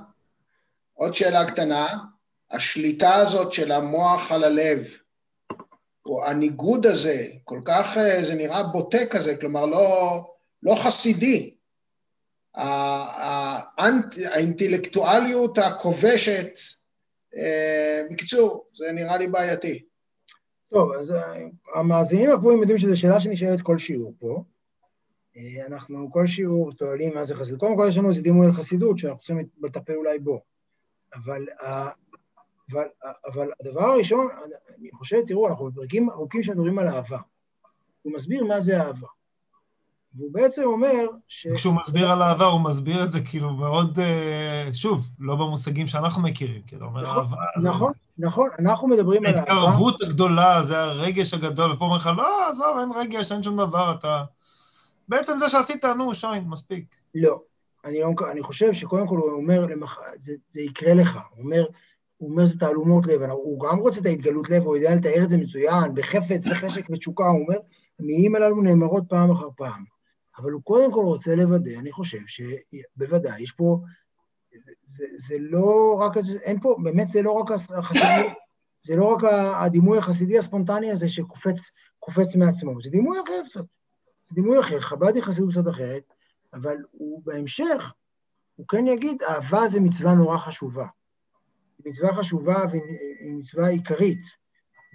Speaker 2: עוד שאלה קטנה. השליטה הזאת של המוח על הלב, או הניגוד הזה, כל כך, אה, זה נראה בוטה כזה, כלומר לא, לא חסידי. האנט, האינטלקטואליות הכובשת, אה, בקיצור, זה נראה לי בעייתי.
Speaker 1: טוב, אז אה, המאזינים הקבועים יודעים שזו שאלה שנשאלת כל שיעור פה. אה, אנחנו כל שיעור טועלים מה זה חסידות. קודם כל יש לנו איזה דימוי על חסידות שאנחנו צריכים לטפל אולי בו. אבל, אבל, אבל הדבר הראשון, אני חושב, תראו, אנחנו בפרקים ארוכים שמדברים על אהבה. הוא מסביר מה זה אהבה. והוא בעצם אומר ש...
Speaker 7: כשהוא מסביר על אהבה, הוא מסביר את זה כאילו מאוד, אה, שוב, לא במושגים שאנחנו מכירים, כאילו, אומר
Speaker 1: נכון,
Speaker 7: אהבה...
Speaker 1: נכון, נכון, אנחנו מדברים על אהבה.
Speaker 7: ההתקרבות הגדולה, זה הרגש הגדול, ופה אומר לך, לא, עזוב, אין רגש, אין שום דבר, אתה... בעצם זה שעשית, נו, שוין, מספיק.
Speaker 1: לא. אני, לא, אני חושב שקודם כל הוא אומר, למח... זה, זה יקרה לך. הוא אומר, הוא אומר זה תעלומות לב, הוא גם רוצה את ההתגלות לב, הוא יודע לתאר את זה מצוין, בחפץ וחשק ותשוקה, הוא אומר, המילים הללו נאמרות פעם אחר פעם. אבל הוא קודם כל רוצה לוודא, אני חושב שבוודאי יש פה, זה, זה, זה לא רק, אין פה, באמת זה לא רק החסידי, זה לא רק הדימוי החסידי הספונטני הזה שקופץ מעצמו, זה דימוי אחר קצת. זה דימוי אחר, חב"ד היא חסידות קצת אחרת, אבל הוא בהמשך, הוא כן יגיד, אהבה זה מצווה נורא חשובה. היא מצווה חשובה והיא מצווה עיקרית,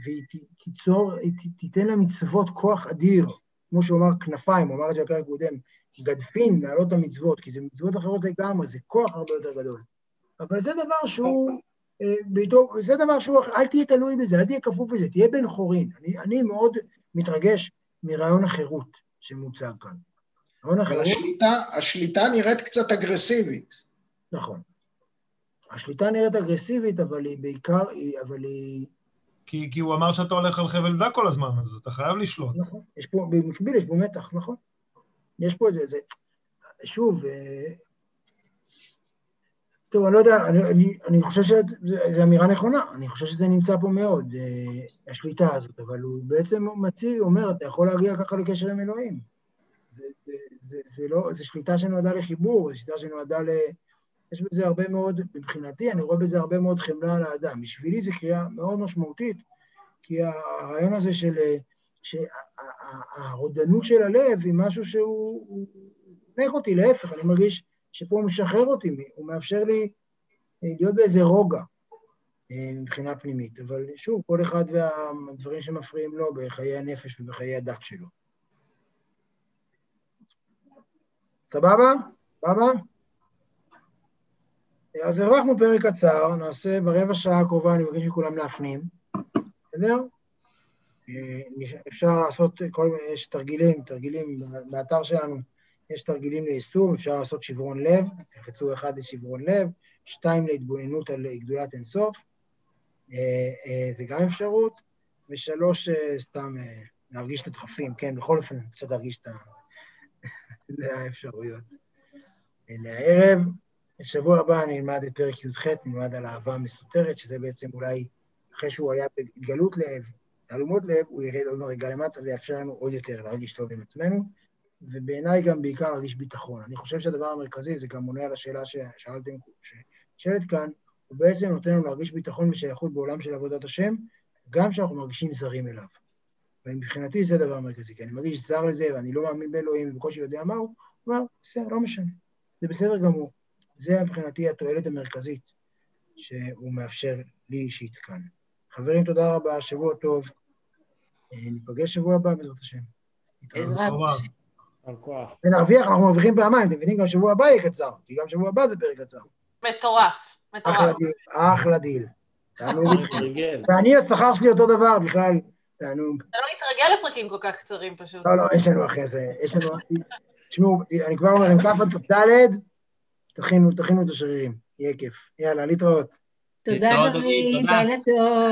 Speaker 1: והיא תיצור, היא תיתן למצוות כוח אדיר, כמו שהוא אמר כנפיים, הוא אמר את זה בפרק קודם, גדפין להעלות את המצוות, כי זה מצוות אחרות לגמרי, זה כוח הרבה יותר גדול. אבל זה דבר שהוא, אה, ביתו, זה דבר שהוא, אל תהיה תלוי בזה, אל תהיה כפוף לזה, תהיה בן חורין. אני, אני מאוד מתרגש מרעיון החירות שמוצג כאן.
Speaker 2: אבל השליטה, השליטה נראית קצת אגרסיבית.
Speaker 1: נכון. השליטה נראית אגרסיבית, אבל היא בעיקר, אבל היא...
Speaker 7: כי, כי הוא אמר שאתה הולך על חבל דק כל הזמן, אז אתה חייב לשלוט.
Speaker 1: נכון, יש פה, במקביל יש פה מתח, נכון. יש פה איזה, זה, שוב, אה, טוב, אני לא יודע, אני, אני, אני חושב שזו אמירה נכונה, אני חושב שזה נמצא פה מאוד, אה, השליטה הזאת, אבל הוא בעצם מציג, אומר, אתה יכול להגיע ככה לקשר עם אלוהים. זה, זה, זה, זה לא, זו שליטה שנועדה לחיבור, זו שליטה שנועדה ל... יש בזה הרבה מאוד, מבחינתי, אני רואה בזה הרבה מאוד חמלה על האדם. בשבילי זו קריאה מאוד משמעותית, כי הרעיון הזה של... שהרודנות של הלב היא משהו שהוא נק אותי, להפך, אני מרגיש שפה הוא משחרר אותי, הוא מאפשר לי אה, להיות באיזה רוגע אה, מבחינה פנימית. אבל שוב, כל אחד והדברים שמפריעים לו בחיי הנפש ובחיי הדת שלו. סבבה? סבבה? אז הרווחנו פרק קצר, נעשה ברבע שעה הקרובה, אני מבקש מכולם להפנים, בסדר? אפשר לעשות כל יש תרגילים, תרגילים באתר שלנו, יש תרגילים ליישום, אפשר לעשות שברון לב, תלחצו אחד לשברון לב, שתיים להתבוננות על גדולת אינסוף, אה, אה, זה גם אפשרות, ושלוש, אה, סתם אה, להרגיש את הדחפים, כן, בכל אופן, קצת להרגיש את האפשרויות. אה, לערב, בשבוע הבא אני אלמד את פרק י"ח, נלמד על אהבה מסותרת, שזה בעצם אולי, אחרי שהוא היה בגלות לב, תעלומות לב, הוא ירד עוד מדרגה למטה ויאפשר לנו עוד יותר להרגיש טוב עם עצמנו, ובעיניי גם בעיקר להרגיש ביטחון. אני חושב שהדבר המרכזי, זה גם עונה על השאלה ששאלתם, ששאלת כאן, הוא בעצם נותן לנו להרגיש ביטחון ושייכות בעולם של עבודת השם, גם כשאנחנו מרגישים זרים אליו. ומבחינתי זה הדבר המרכזי, כי אני מרגיש זר לזה ואני לא מאמין באלוהים ובקושי יודע מה הוא, הוא אומר, בסדר, לא משנה, זה בסדר גמור. זה מבחינתי התועלת המרכזית שהוא מאפשר לי אישית כאן. חברים, תודה רבה, שבוע טוב. אה, ניפגש שבוע הבא, בעזרת השם.
Speaker 4: בעזרת. השם.
Speaker 1: ונרוויח, אנחנו מרוויחים פעמיים, אתם מבינים? גם שבוע הבא יהיה קצר, כי גם שבוע הבא זה פרק קצר.
Speaker 5: מטורף,
Speaker 1: אחלה
Speaker 5: מטורף.
Speaker 1: דיל, אחלה דיל. איתכם.
Speaker 3: מתרגל.
Speaker 1: ואני, השכר שלי אותו דבר, בכלל, תענוג.
Speaker 5: אתה לא מתרגל לפרקים כל כך קצרים פשוט.
Speaker 1: לא, לא, יש לנו אחרי זה, יש לנו... תשמעו, אני כבר אומר, עם כף ד', תכינו, תכינו את השרירים, יהיה כיף. יאללה, להתראות.
Speaker 4: תודה,
Speaker 8: דוד, תודה.
Speaker 4: לילה טוב.